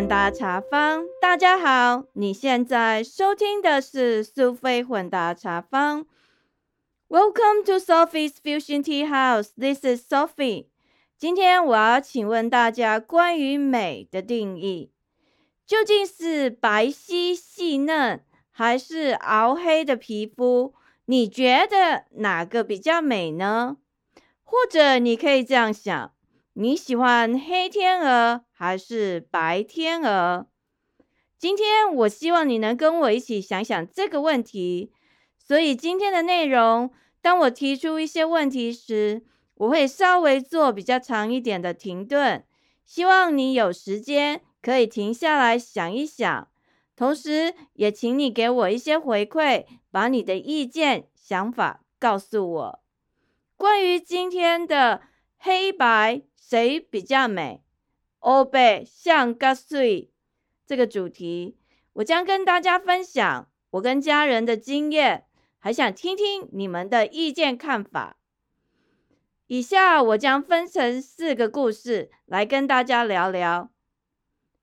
混搭茶坊，大家好，你现在收听的是苏菲混搭茶坊。Welcome to Sophie's Fusion Tea House. This is Sophie. 今天我要请问大家关于美的定义，究竟是白皙细嫩，还是熬黑的皮肤？你觉得哪个比较美呢？或者你可以这样想。你喜欢黑天鹅还是白天鹅？今天我希望你能跟我一起想想这个问题。所以今天的内容，当我提出一些问题时，我会稍微做比较长一点的停顿，希望你有时间可以停下来想一想。同时，也请你给我一些回馈，把你的意见、想法告诉我。关于今天的黑白。谁比较美？欧贝像个水这个主题，我将跟大家分享我跟家人的经验，还想听听你们的意见看法。以下我将分成四个故事来跟大家聊聊。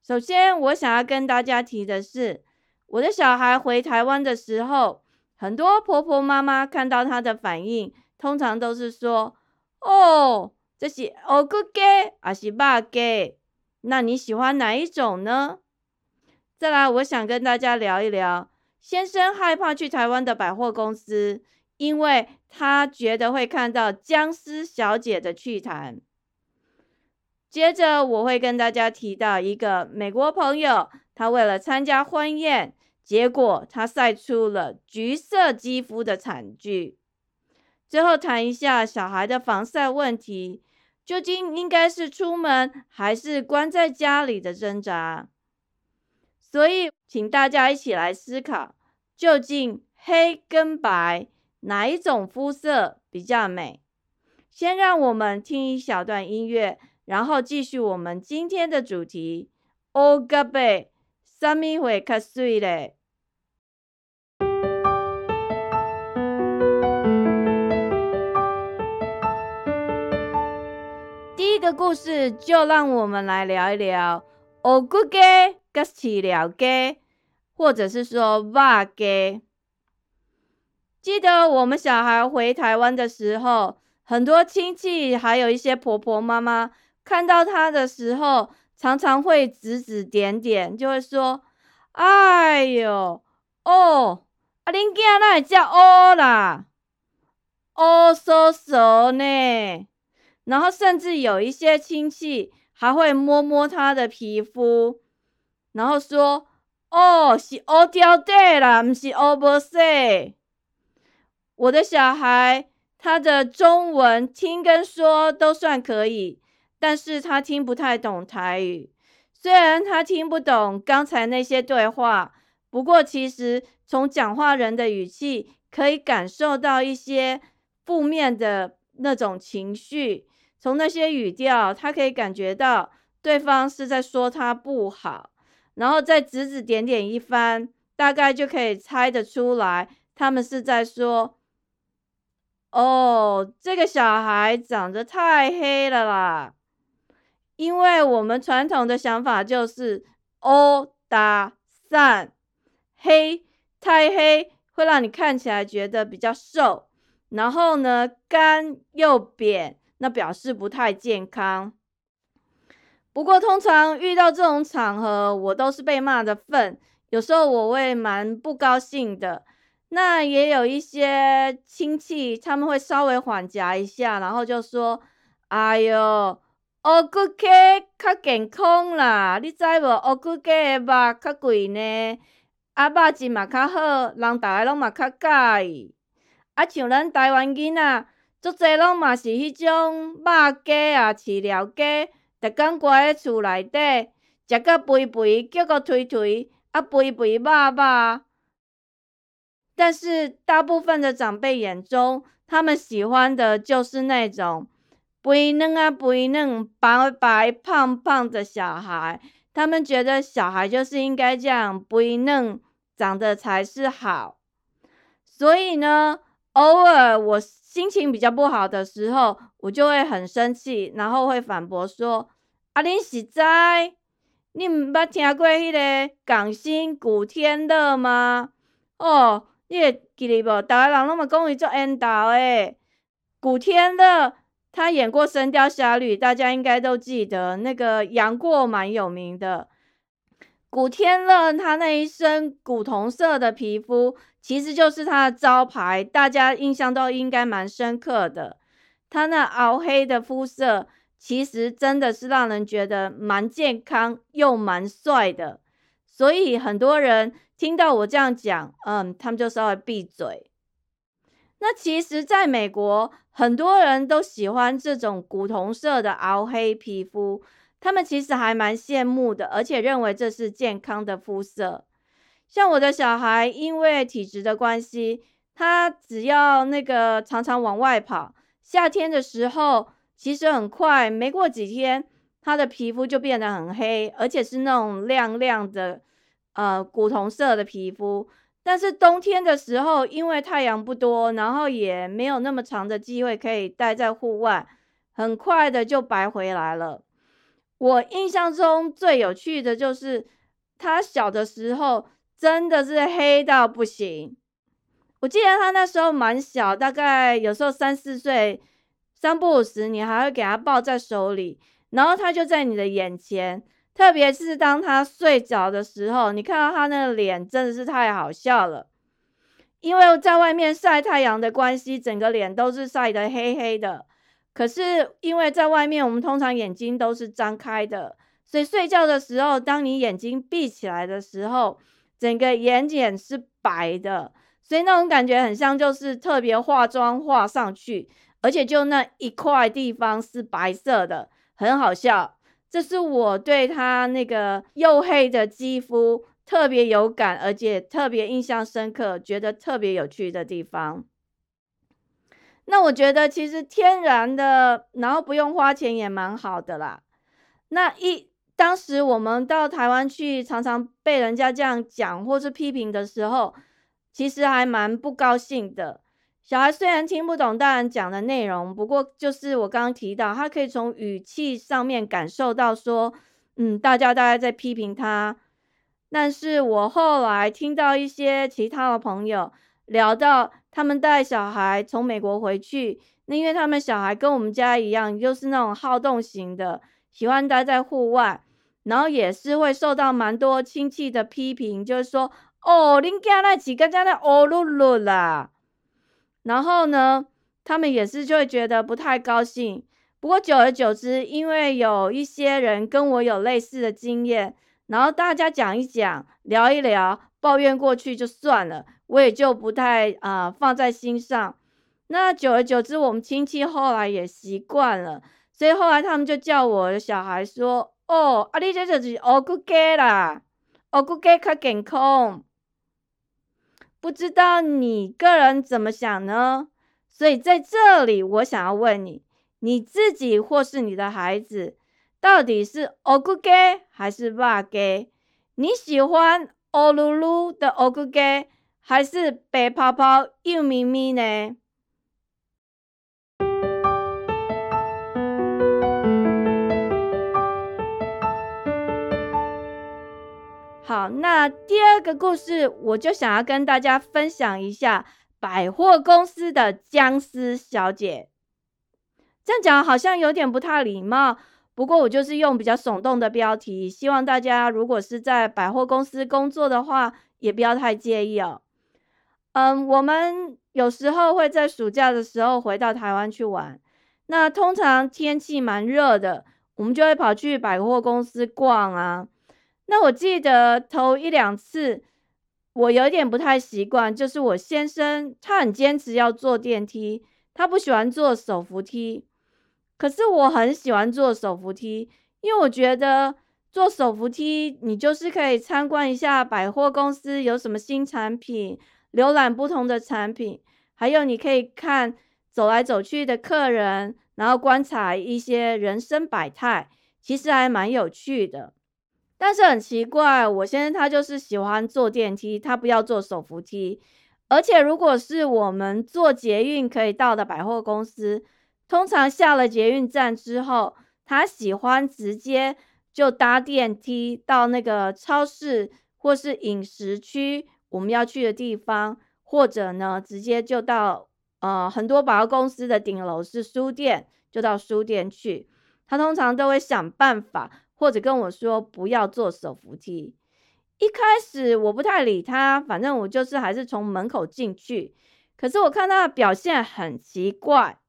首先，我想要跟大家提的是，我的小孩回台湾的时候，很多婆婆妈妈看到他的反应，通常都是说：“哦。”这是欧骨鸡还是肉鸡？那你喜欢哪一种呢？再来，我想跟大家聊一聊，先生害怕去台湾的百货公司，因为他觉得会看到僵尸小姐的趣谈。接着，我会跟大家提到一个美国朋友，他为了参加婚宴，结果他晒出了橘色肌肤的惨剧。最后，谈一下小孩的防晒问题。究竟应该是出门还是关在家里的挣扎？所以，请大家一起来思考，究竟黑跟白哪一种肤色比较美？先让我们听一小段音乐，然后继续我们今天的主题。哦，嘎贝，什么会较水嘞？这个故事就让我们来聊一聊欧骨鸡跟饲料鸡，或者是说肉鸡。记得我们小孩回台湾的时候，很多亲戚还有一些婆婆妈妈看到他的时候，常常会指指点点，就会说：“哎呦，哦，啊，恁囝那会遮乌啦？乌嗖嗖呢？”然后甚至有一些亲戚还会摸摸他的皮肤，然后说：“哦，是乌掉掉啦，不是乌不色。”我的小孩他的中文听跟说都算可以，但是他听不太懂台语。虽然他听不懂刚才那些对话，不过其实从讲话人的语气可以感受到一些负面的那种情绪。从那些语调，他可以感觉到对方是在说他不好，然后再指指点点一番，大概就可以猜得出来，他们是在说：“哦，这个小孩长得太黑了啦。”因为我们传统的想法就是“哦，打散黑太黑会让你看起来觉得比较瘦，然后呢，干又扁。”那表示不太健康。不过通常遇到这种场合，我都是被骂的份。有时候我会蛮不高兴的。那也有一些亲戚，他们会稍微缓夹一下，然后就说：“哎哟，乌骨鸡较健康啦，你知无？乌骨鸡的肉较贵呢，啊肉质嘛较好，人大家拢嘛较介意。啊，像咱台湾囡仔。”足侪拢嘛是迄种肉鸡啊、饲料鸡，逐工关在厝内底，食个肥肥，叫个推推，啊肥肥肉肉。但是大部分的长辈眼中，他们喜欢的就是那种肥嫩啊、肥嫩、白白胖胖的小孩。他们觉得小孩就是应该这样肥嫩，长得才是好。所以呢，偶尔我。心情比较不好的时候，我就会很生气，然后会反驳说：“阿林喜在，你毋捌听过迄个港星古天乐吗？哦，你会记得无？逐个人拢嘛讲伊做缘投诶。古天乐他演过《神雕侠侣》，大家应该都记得，那个杨过蛮有名的。古天乐他那一身古铜色的皮肤，其实就是他的招牌，大家印象都应该蛮深刻的。他那熬黑的肤色。其实真的是让人觉得蛮健康又蛮帅的，所以很多人听到我这样讲，嗯，他们就稍微闭嘴。那其实，在美国，很多人都喜欢这种古铜色的熬黑皮肤，他们其实还蛮羡慕的，而且认为这是健康的肤色。像我的小孩，因为体质的关系，他只要那个常常往外跑，夏天的时候。其实很快，没过几天，他的皮肤就变得很黑，而且是那种亮亮的，呃，古铜色的皮肤。但是冬天的时候，因为太阳不多，然后也没有那么长的机会可以待在户外，很快的就白回来了。我印象中最有趣的就是他小的时候，真的是黑到不行。我记得他那时候蛮小，大概有时候三四岁。三不五时，你还会给他抱在手里，然后他就在你的眼前。特别是当他睡着的时候，你看到他那个脸，真的是太好笑了。因为在外面晒太阳的关系，整个脸都是晒得黑黑的。可是因为在外面，我们通常眼睛都是张开的，所以睡觉的时候，当你眼睛闭起来的时候，整个眼睑是白的，所以那种感觉很像就是特别化妆画上去。而且就那一块地方是白色的，很好笑。这是我对他那个黝黑的肌肤特别有感，而且特别印象深刻，觉得特别有趣的地方。那我觉得其实天然的，然后不用花钱也蛮好的啦。那一当时我们到台湾去，常常被人家这样讲或是批评的时候，其实还蛮不高兴的。小孩虽然听不懂大人讲的内容，不过就是我刚刚提到，他可以从语气上面感受到说，嗯，大家大概在批评他。但是我后来听到一些其他的朋友聊到，他们带小孩从美国回去，那因为他们小孩跟我们家一样，就是那种好动型的，喜欢待在户外，然后也是会受到蛮多亲戚的批评，就是说，哦，恁家那几个在那哦噜噜啦。然后呢，他们也是就会觉得不太高兴。不过久而久之，因为有一些人跟我有类似的经验，然后大家讲一讲、聊一聊，抱怨过去就算了，我也就不太啊放在心上。那久而久之，我们亲戚后来也习惯了，所以后来他们就叫我的小孩说：“哦，啊，你这就是乌骨鸡啦，乌骨鸡较健康。”不知道你个人怎么想呢？所以在这里，我想要问你：你自己或是你的孩子，到底是欧古鸡还是巴鸡？你喜欢欧噜噜的欧古鸡，还是白泡泡幼咪咪呢？好，那第二个故事，我就想要跟大家分享一下百货公司的僵尸小姐。这样讲好像有点不太礼貌，不过我就是用比较耸动的标题，希望大家如果是在百货公司工作的话，也不要太介意哦。嗯，我们有时候会在暑假的时候回到台湾去玩，那通常天气蛮热的，我们就会跑去百货公司逛啊。那我记得头一两次，我有点不太习惯，就是我先生他很坚持要坐电梯，他不喜欢坐手扶梯。可是我很喜欢坐手扶梯，因为我觉得坐手扶梯，你就是可以参观一下百货公司有什么新产品，浏览不同的产品，还有你可以看走来走去的客人，然后观察一些人生百态，其实还蛮有趣的。但是很奇怪，我先生他就是喜欢坐电梯，他不要坐手扶梯。而且如果是我们坐捷运可以到的百货公司，通常下了捷运站之后，他喜欢直接就搭电梯到那个超市或是饮食区我们要去的地方，或者呢，直接就到呃很多百货公司的顶楼是书店，就到书店去。他通常都会想办法，或者跟我说不要坐手扶梯。一开始我不太理他，反正我就是还是从门口进去。可是我看他的表现很奇怪，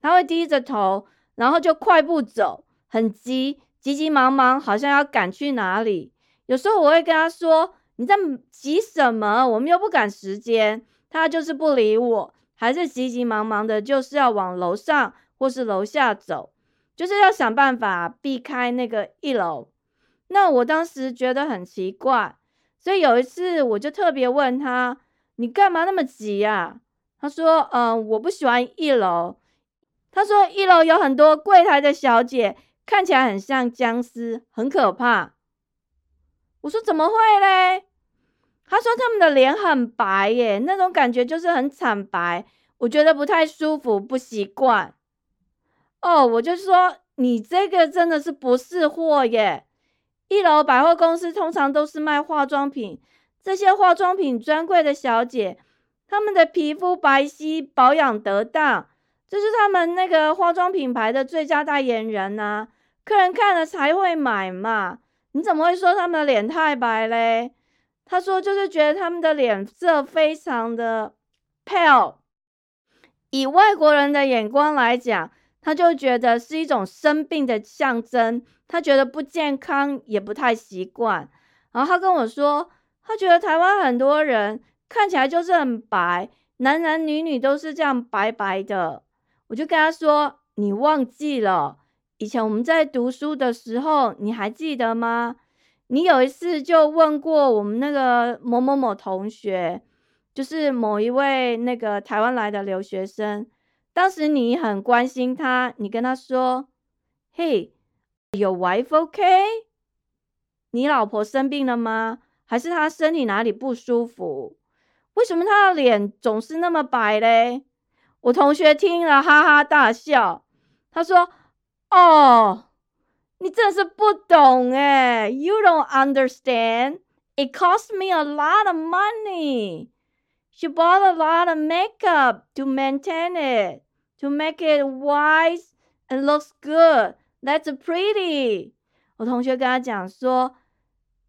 他会低着头，然后就快步走，很急，急急忙忙，好像要赶去哪里。有时候我会跟他说：“你在急什么？我们又不赶时间。”他就是不理我，还是急急忙忙的，就是要往楼上或是楼下走，就是要想办法避开那个一楼。那我当时觉得很奇怪，所以有一次我就特别问他：“你干嘛那么急呀？”他说：“嗯，我不喜欢一楼。”他说：“一楼有很多柜台的小姐，看起来很像僵尸，很可怕。”我说：“怎么会嘞？”他说：“他们的脸很白耶，那种感觉就是很惨白，我觉得不太舒服，不习惯。”哦，我就说：“你这个真的是不是货耶？”一楼百货公司通常都是卖化妆品，这些化妆品专柜的小姐，她们的皮肤白皙，保养得当，这是他们那个化妆品牌的最佳代言人呐。客人看了才会买嘛。你怎么会说他们的脸太白嘞？他说就是觉得他们的脸色非常的 pale，以外国人的眼光来讲，他就觉得是一种生病的象征。他觉得不健康，也不太习惯。然后他跟我说，他觉得台湾很多人看起来就是很白，男男女女都是这样白白的。我就跟他说：“你忘记了以前我们在读书的时候，你还记得吗？你有一次就问过我们那个某某某同学，就是某一位那个台湾来的留学生，当时你很关心他，你跟他说：‘嘿。’” Your wife okay？你老婆生病了吗？还是她身体哪里不舒服？为什么她的脸总是那么白嘞？我同学听了哈哈大笑。他说：“哦，你真是不懂诶 You don't understand. It cost me a lot of money. She bought a lot of makeup to maintain it, to make it white and looks good.” That's pretty。我同学跟他讲说：“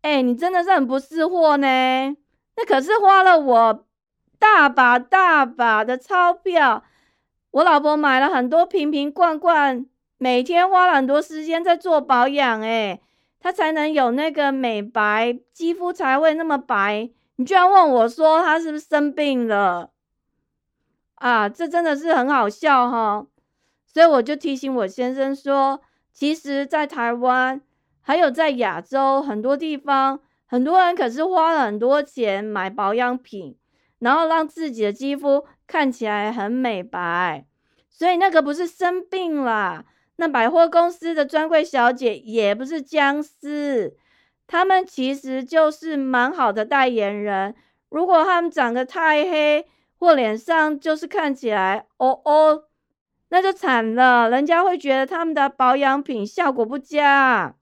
哎，你真的是很不识货呢。那可是花了我大把大把的钞票。我老婆买了很多瓶瓶罐罐，每天花了很多时间在做保养。哎，她才能有那个美白，肌肤才会那么白。你居然问我说他是不是生病了？啊，这真的是很好笑哈。所以我就提醒我先生说。”其实，在台湾，还有在亚洲很多地方，很多人可是花了很多钱买保养品，然后让自己的肌肤看起来很美白。所以那个不是生病啦，那百货公司的专柜小姐也不是僵尸，他们其实就是蛮好的代言人。如果他们长得太黑，或脸上就是看起来哦哦。那就惨了，人家会觉得他们的保养品效果不佳。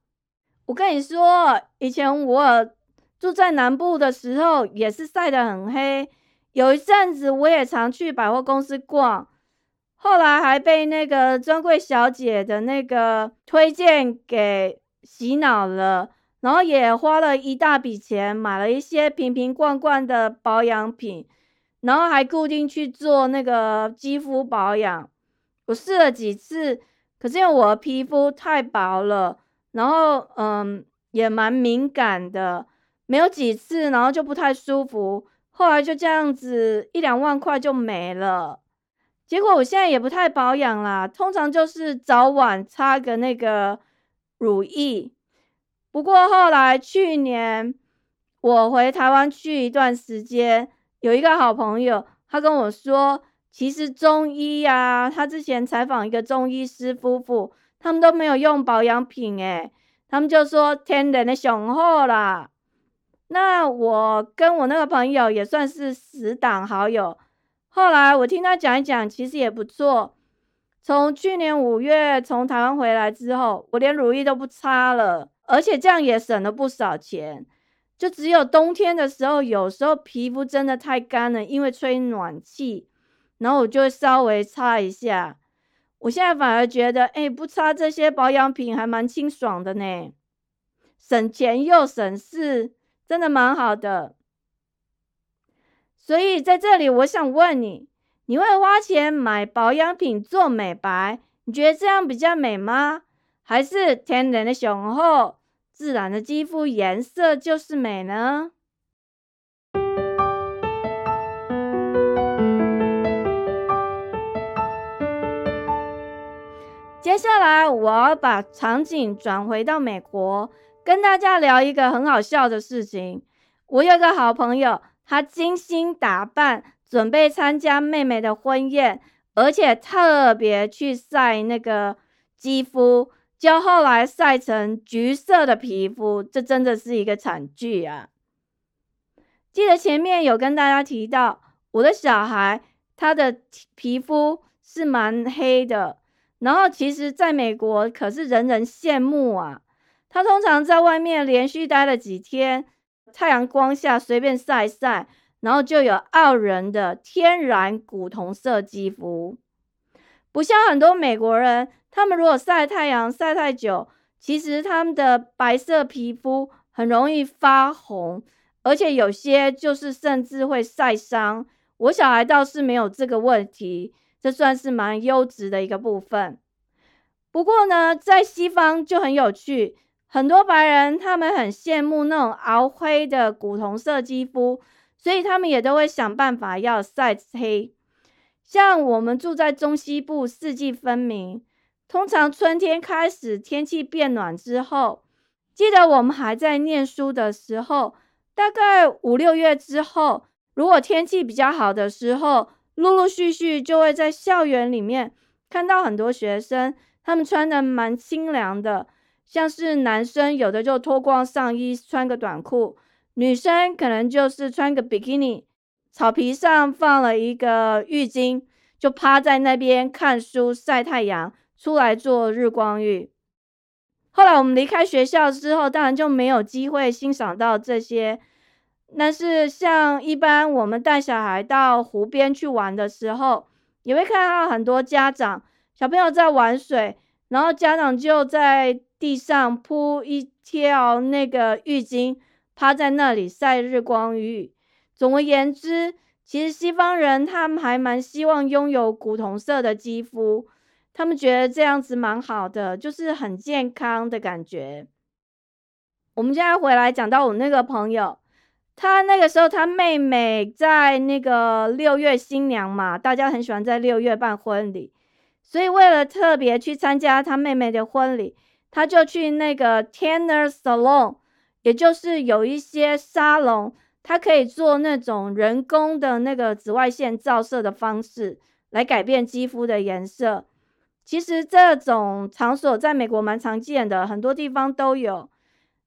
我跟你说，以前我住在南部的时候，也是晒得很黑。有一阵子，我也常去百货公司逛，后来还被那个专柜小姐的那个推荐给洗脑了，然后也花了一大笔钱买了一些瓶瓶罐罐的保养品，然后还固定去做那个肌肤保养。我试了几次，可是因为我的皮肤太薄了，然后嗯也蛮敏感的，没有几次，然后就不太舒服。后来就这样子一两万块就没了。结果我现在也不太保养啦，通常就是早晚擦个那个乳液。不过后来去年我回台湾去一段时间，有一个好朋友，他跟我说。其实中医呀，他之前采访一个中医师夫妇，他们都没有用保养品，诶，他们就说天然的雄厚啦。那我跟我那个朋友也算是死党好友，后来我听他讲一讲，其实也不错。从去年五月从台湾回来之后，我连乳液都不擦了，而且这样也省了不少钱。就只有冬天的时候，有时候皮肤真的太干了，因为吹暖气，然后我就会稍微擦一下。我现在反而觉得，哎，不擦这些保养品还蛮清爽的呢，省钱又省事，真的蛮好的。所以在这里，我想问你，你会花钱买保养品做美白？你觉得这样比较美吗？还是天然的雄厚、自然的肌肤颜色就是美呢？接下来，我要把场景转回到美国，跟大家聊一个很好笑的事情。我有个好朋友，他精心打扮，准备参加妹妹的婚宴，而且特别去晒那个肌肤，就后来晒成橘色的皮肤，这真的是一个惨剧啊！记得前面有跟大家提到，我的小孩他的皮肤是蛮黑的。然后，其实在美国可是人人羡慕啊。他通常在外面连续待了几天，太阳光下随便晒晒，然后就有傲人的天然古铜色肌肤。不像很多美国人，他们如果晒太阳晒太久，其实他们的白色皮肤很容易发红，而且有些就是甚至会晒伤。我小孩倒是没有这个问题。这算是蛮优质的一个部分。不过呢，在西方就很有趣，很多白人他们很羡慕那种熬黑的古铜色肌肤，所以他们也都会想办法要晒黑。像我们住在中西部，四季分明，通常春天开始天气变暖之后，记得我们还在念书的时候，大概五六月之后，如果天气比较好的时候。陆陆续续就会在校园里面看到很多学生，他们穿的蛮清凉的，像是男生有的就脱光上衣穿个短裤，女生可能就是穿个比基尼，草皮上放了一个浴巾，就趴在那边看书晒太阳，出来做日光浴。后来我们离开学校之后，当然就没有机会欣赏到这些。但是，像一般我们带小孩到湖边去玩的时候，也会看到很多家长小朋友在玩水，然后家长就在地上铺一条那个浴巾，趴在那里晒日光浴。总而言之，其实西方人他们还蛮希望拥有古铜色的肌肤，他们觉得这样子蛮好的，就是很健康的感觉。我们现在回来讲到我那个朋友。他那个时候，他妹妹在那个六月新娘嘛，大家很喜欢在六月办婚礼，所以为了特别去参加他妹妹的婚礼，他就去那个 Tanner Salon，也就是有一些沙龙，它可以做那种人工的那个紫外线照射的方式来改变肌肤的颜色。其实这种场所在美国蛮常见的，很多地方都有。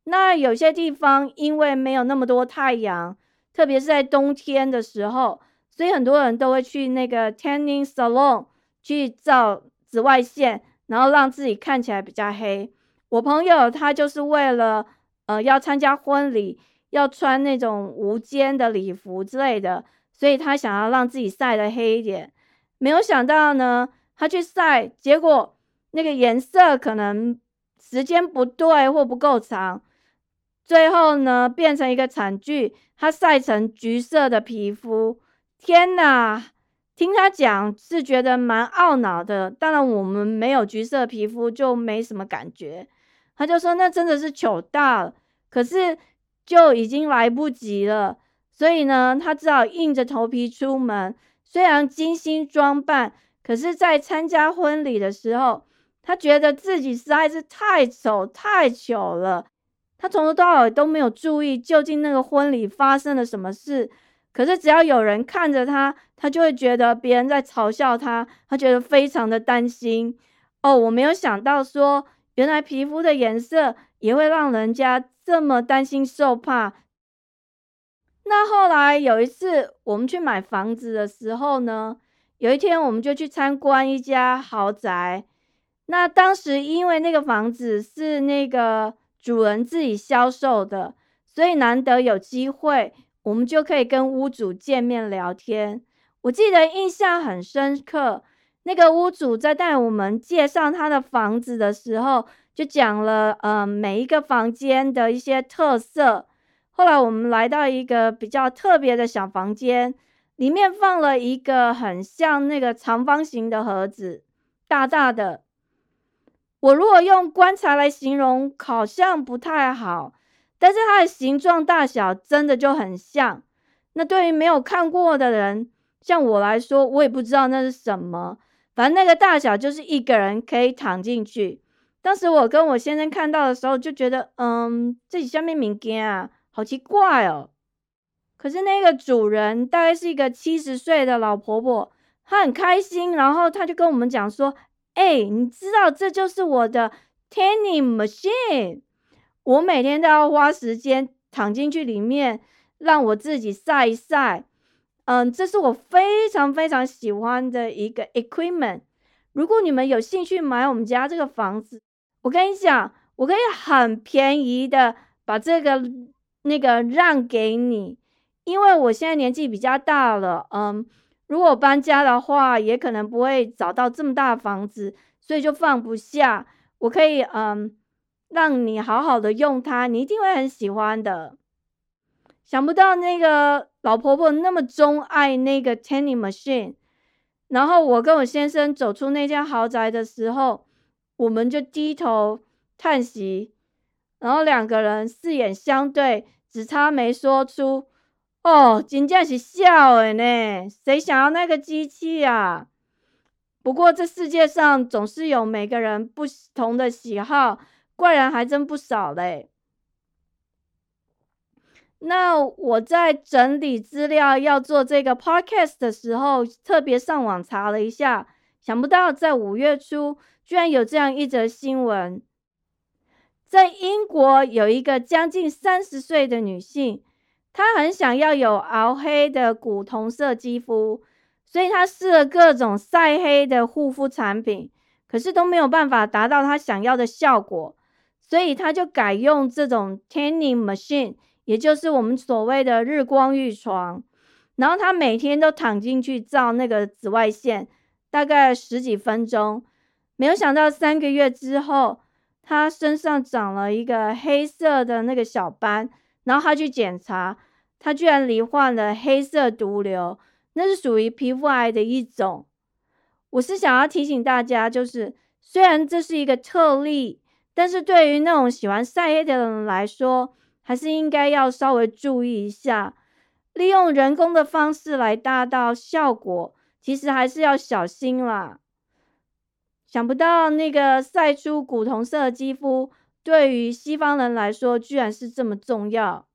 那有些地方因为没有那么多太阳，特别是在冬天的时候，所以很多人都会去那个 tanning salon 去照紫外线，然后让自己看起来比较黑。我朋友他就是为了呃要参加婚礼，要穿那种无肩的礼服之类的，所以他想要让自己晒得黑一点。没有想到呢，他去晒，结果那个颜色可能时间不对或不够长。最后呢，变成一个惨剧，他晒成橘色的皮肤。天哪！听他讲是觉得蛮懊恼的。当然，我们没有橘色皮肤就没什么感觉。他就说那真的是糗大了，可是就已经来不及了。所以呢，他只好硬着头皮出门。虽然精心装扮，可是，在参加婚礼的时候，他觉得自己实在是太丑太糗了。他从头到尾都没有注意究竟那个婚礼发生了什么事，可是只要有人看着他，他就会觉得别人在嘲笑他，他觉得非常的担心。哦，我没有想到说，原来皮肤的颜色也会让人家这么担心受怕。那后来有一次我们去买房子的时候呢，有一天我们就去参观一家豪宅。那当时因为那个房子是那个。主人自己销售的，所以难得有机会，我们就可以跟屋主见面聊天。我记得印象很深刻，那个屋主在带我们介绍他的房子的时候，就讲了，呃，每一个房间的一些特色。后来我们来到一个比较特别的小房间，里面放了一个很像那个长方形的盒子，大大的。我如果用棺材来形容，好像不太好，但是它的形状大小真的就很像。那对于没有看过的人，像我来说，我也不知道那是什么。反正那个大小就是一个人可以躺进去。当时我跟我先生看到的时候，就觉得，嗯，这是下面物件啊，好奇怪哦。可是那个主人大概是一个七十岁的老婆婆，她很开心，然后她就跟我们讲说。哎，你知道这就是我的 tanning machine，我每天都要花时间躺进去里面，让我自己晒一晒。嗯，这是我非常非常喜欢的一个 equipment。如果你们有兴趣买我们家这个房子，我跟你讲，我可以很便宜的把这个那个让给你，因为我现在年纪比较大了，嗯。如果搬家的话，也可能不会找到这么大房子，所以就放不下。我可以，嗯，让你好好的用它，你一定会很喜欢的。想不到那个老婆婆那么钟爱那个 Tanny machine，然后我跟我先生走出那间豪宅的时候，我们就低头叹息，然后两个人四眼相对，只差没说出。哦，真正是笑的呢！谁想要那个机器啊？不过这世界上总是有每个人不同的喜好，怪人还真不少嘞。那我在整理资料要做这个 podcast 的时候，特别上网查了一下，想不到在五月初居然有这样一则新闻：在英国有一个将近三十岁的女性。她很想要有熬黑的古铜色肌肤，所以她试了各种晒黑的护肤产品，可是都没有办法达到她想要的效果，所以她就改用这种 tanning machine，也就是我们所谓的日光浴床。然后他每天都躺进去照那个紫外线，大概十几分钟。没有想到三个月之后，他身上长了一个黑色的那个小斑。然后他去检查，他居然罹患了黑色毒瘤，那是属于皮肤癌的一种。我是想要提醒大家，就是虽然这是一个特例，但是对于那种喜欢晒黑的人来说，还是应该要稍微注意一下，利用人工的方式来达到效果，其实还是要小心啦。想不到那个晒出古铜色肌肤。对于西方人来说，居然是这么重要。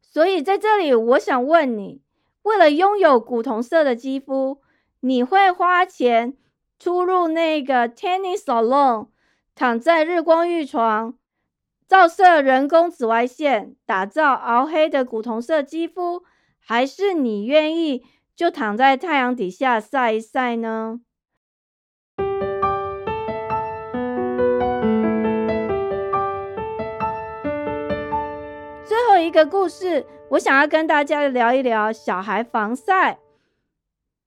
所以在这里，我想问你：为了拥有古铜色的肌肤，你会花钱出入那个 tanning salon，躺在日光浴床，照射人工紫外线，打造熬黑的古铜色肌肤，还是你愿意就躺在太阳底下晒一晒呢？一个故事，我想要跟大家聊一聊小孩防晒，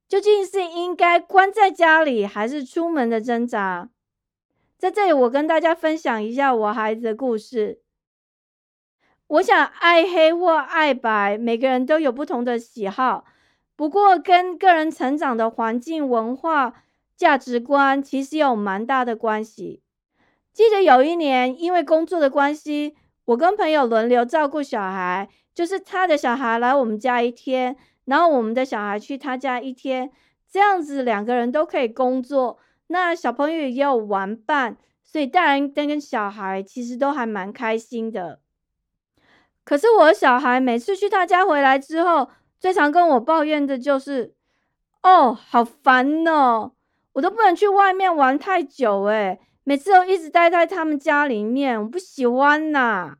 究竟是应该关在家里，还是出门的挣扎？在这里，我跟大家分享一下我孩子的故事。我想爱黑或爱白，每个人都有不同的喜好，不过跟个人成长的环境、文化、价值观其实有蛮大的关系。记得有一年，因为工作的关系。我跟朋友轮流照顾小孩，就是他的小孩来我们家一天，然后我们的小孩去他家一天，这样子两个人都可以工作，那小朋友也有玩伴，所以大人跟小孩其实都还蛮开心的。可是我小孩每次去他家回来之后，最常跟我抱怨的就是：“哦，好烦哦，我都不能去外面玩太久，诶每次都一直待在他们家里面，我不喜欢呐。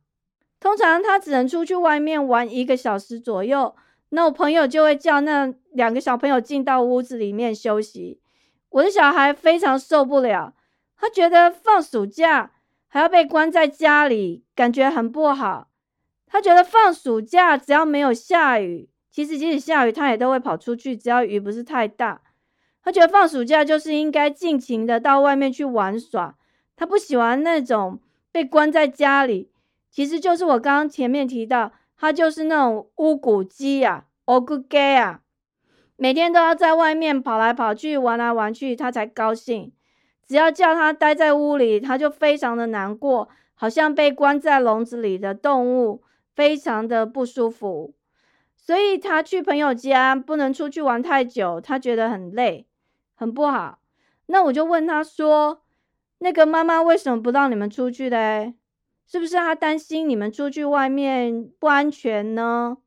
通常他只能出去外面玩一个小时左右，那我朋友就会叫那两个小朋友进到屋子里面休息。我的小孩非常受不了，他觉得放暑假，还要被关在家里，感觉很不好。他觉得放暑假只要没有下雨，其实即使下雨，他也都会跑出去，只要雨不是太大。他觉得放暑假就是应该尽情的到外面去玩耍。他不喜欢那种被关在家里，其实就是我刚刚前面提到，他就是那种乌骨鸡呀，乌骨鸡啊，每天都要在外面跑来跑去，玩来玩去，他才高兴。只要叫他待在屋里，他就非常的难过，好像被关在笼子里的动物，非常的不舒服。所以他去朋友家不能出去玩太久，他觉得很累，很不好。那我就问他说：“那个妈妈为什么不让你们出去嘞？是不是他担心你们出去外面不安全呢？”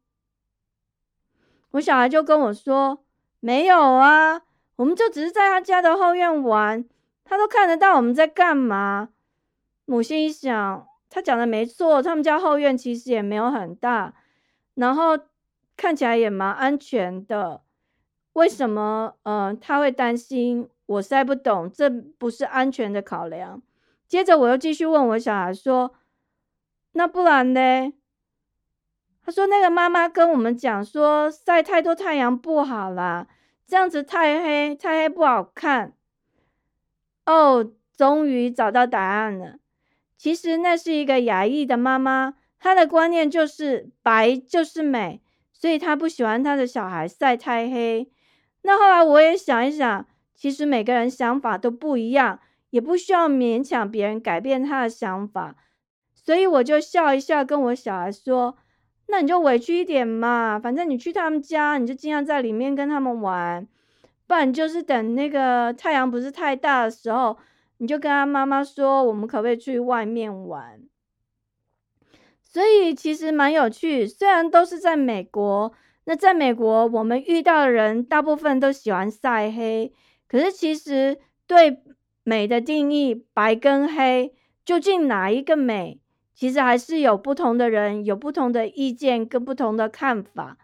我小孩就跟我说：“没有啊，我们就只是在他家的后院玩。”他都看得到我们在干嘛。母亲一想，他讲的没错，他们家后院其实也没有很大，然后看起来也蛮安全的。为什么？嗯，他会担心？我实在不懂，这不是安全的考量。接着我又继续问我小孩说：“那不然呢？”他说：“那个妈妈跟我们讲说，晒太多太阳不好啦，这样子太黑，太黑不好看。”哦，终于找到答案了。其实那是一个亚裔的妈妈，她的观念就是白就是美，所以她不喜欢她的小孩晒太黑。那后来我也想一想，其实每个人想法都不一样，也不需要勉强别人改变他的想法。所以我就笑一笑，跟我小孩说：“那你就委屈一点嘛，反正你去他们家，你就尽量在里面跟他们玩。”不然就是等那个太阳不是太大的时候，你就跟他妈妈说，我们可不可以去外面玩？所以其实蛮有趣。虽然都是在美国，那在美国我们遇到的人大部分都喜欢晒黑，可是其实对美的定义，白跟黑究竟哪一个美？其实还是有不同的人有不同的意见跟不同的看法，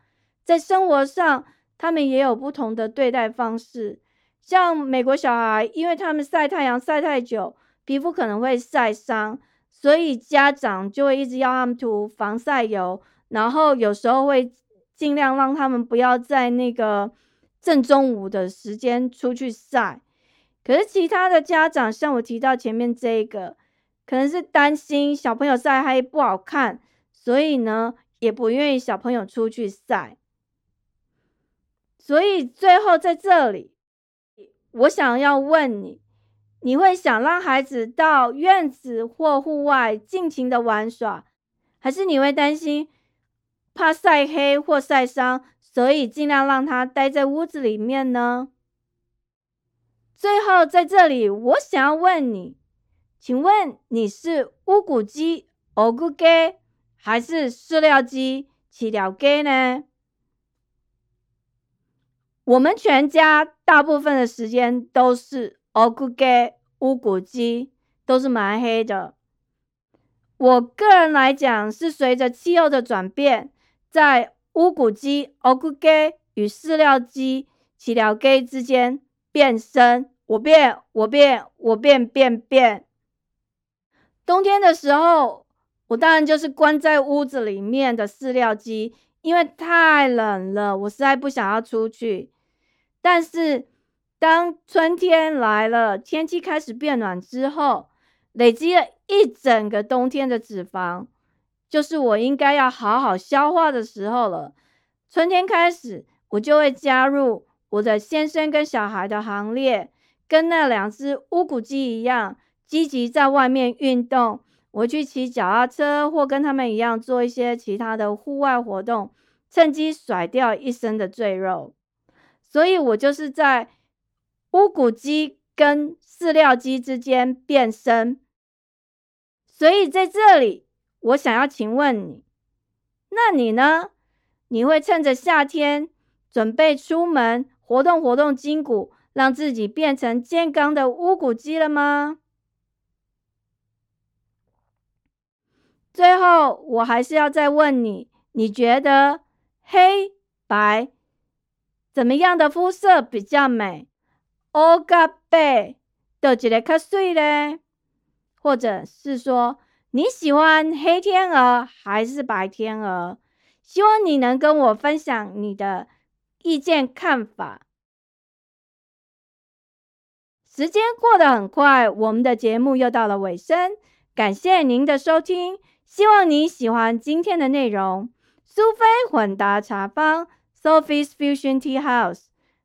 在生活上。他们也有不同的对待方式，像美国小孩，因为他们晒太阳晒太久，皮肤可能会晒伤，所以家长就会一直要他们涂防晒油，然后有时候会尽量让他们不要在那个正中午的时间出去晒。可是其他的家长，像我提到前面这个，可能是担心小朋友晒黑不好看，所以呢，也不愿意小朋友出去晒。所以最后在这里，我想要问你：你会想让孩子到院子或户外尽情的玩耍，还是你会担心怕晒黑或晒伤，所以尽量让它待在屋子里面呢？最后在这里，我想要问你：请问你是乌骨鸡、欧骨鸡，还是饲料鸡、饲料鸡呢？我们全家大部分的时间都是乌骨鸡、乌骨鸡，都是蛮黑的。我个人来讲，是随着气候的转变，在乌骨鸡、乌骨鸡与饲料鸡、饲料鸡之间变身。我变，我变，我变变变。冬天的时候，我当然就是关在屋子里面的饲料鸡，因为太冷了，我实在不想要出去。但是，当春天来了，天气开始变暖之后，累积了一整个冬天的脂肪，就是我应该要好好消化的时候了。春天开始，我就会加入我的先生跟小孩的行列，跟那两只乌骨鸡一样，积极在外面运动。我去骑脚踏车，或跟他们一样做一些其他的户外活动，趁机甩掉一身的赘肉。所以我就是在乌骨鸡跟饲料鸡之间变身。所以在这里，我想要请问你，那你呢？你会趁着夏天准备出门活动活动筋骨，让自己变成健康的乌骨鸡了吗？最后，我还是要再问你，你觉得黑白？怎么样的肤色比较美？乌甲白，倒一个较水咧？或者是说你喜欢黑天鹅还是白天鹅？希望你能跟我分享你的意见看法。时间过得很快，我们的节目又到了尾声。感谢您的收听，希望你喜欢今天的内容。苏菲混搭茶坊 （Sophie's Fusion Tea House），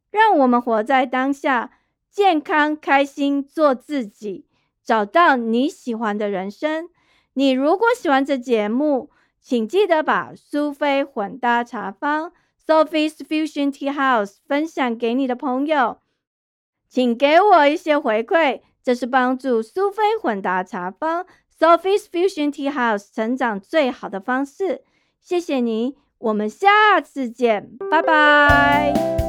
让我们活在当下，健康开心，做自己，找到你喜欢的人生。你如果喜欢这节目，请记得把苏菲混搭茶坊 （Sophie's Fusion Tea House） 分享给你的朋友。请给我一些回馈，这是帮助苏菲混搭茶坊 （Sophie's Fusion Tea House） 成长最好的方式。谢谢你，我们下次见，拜拜。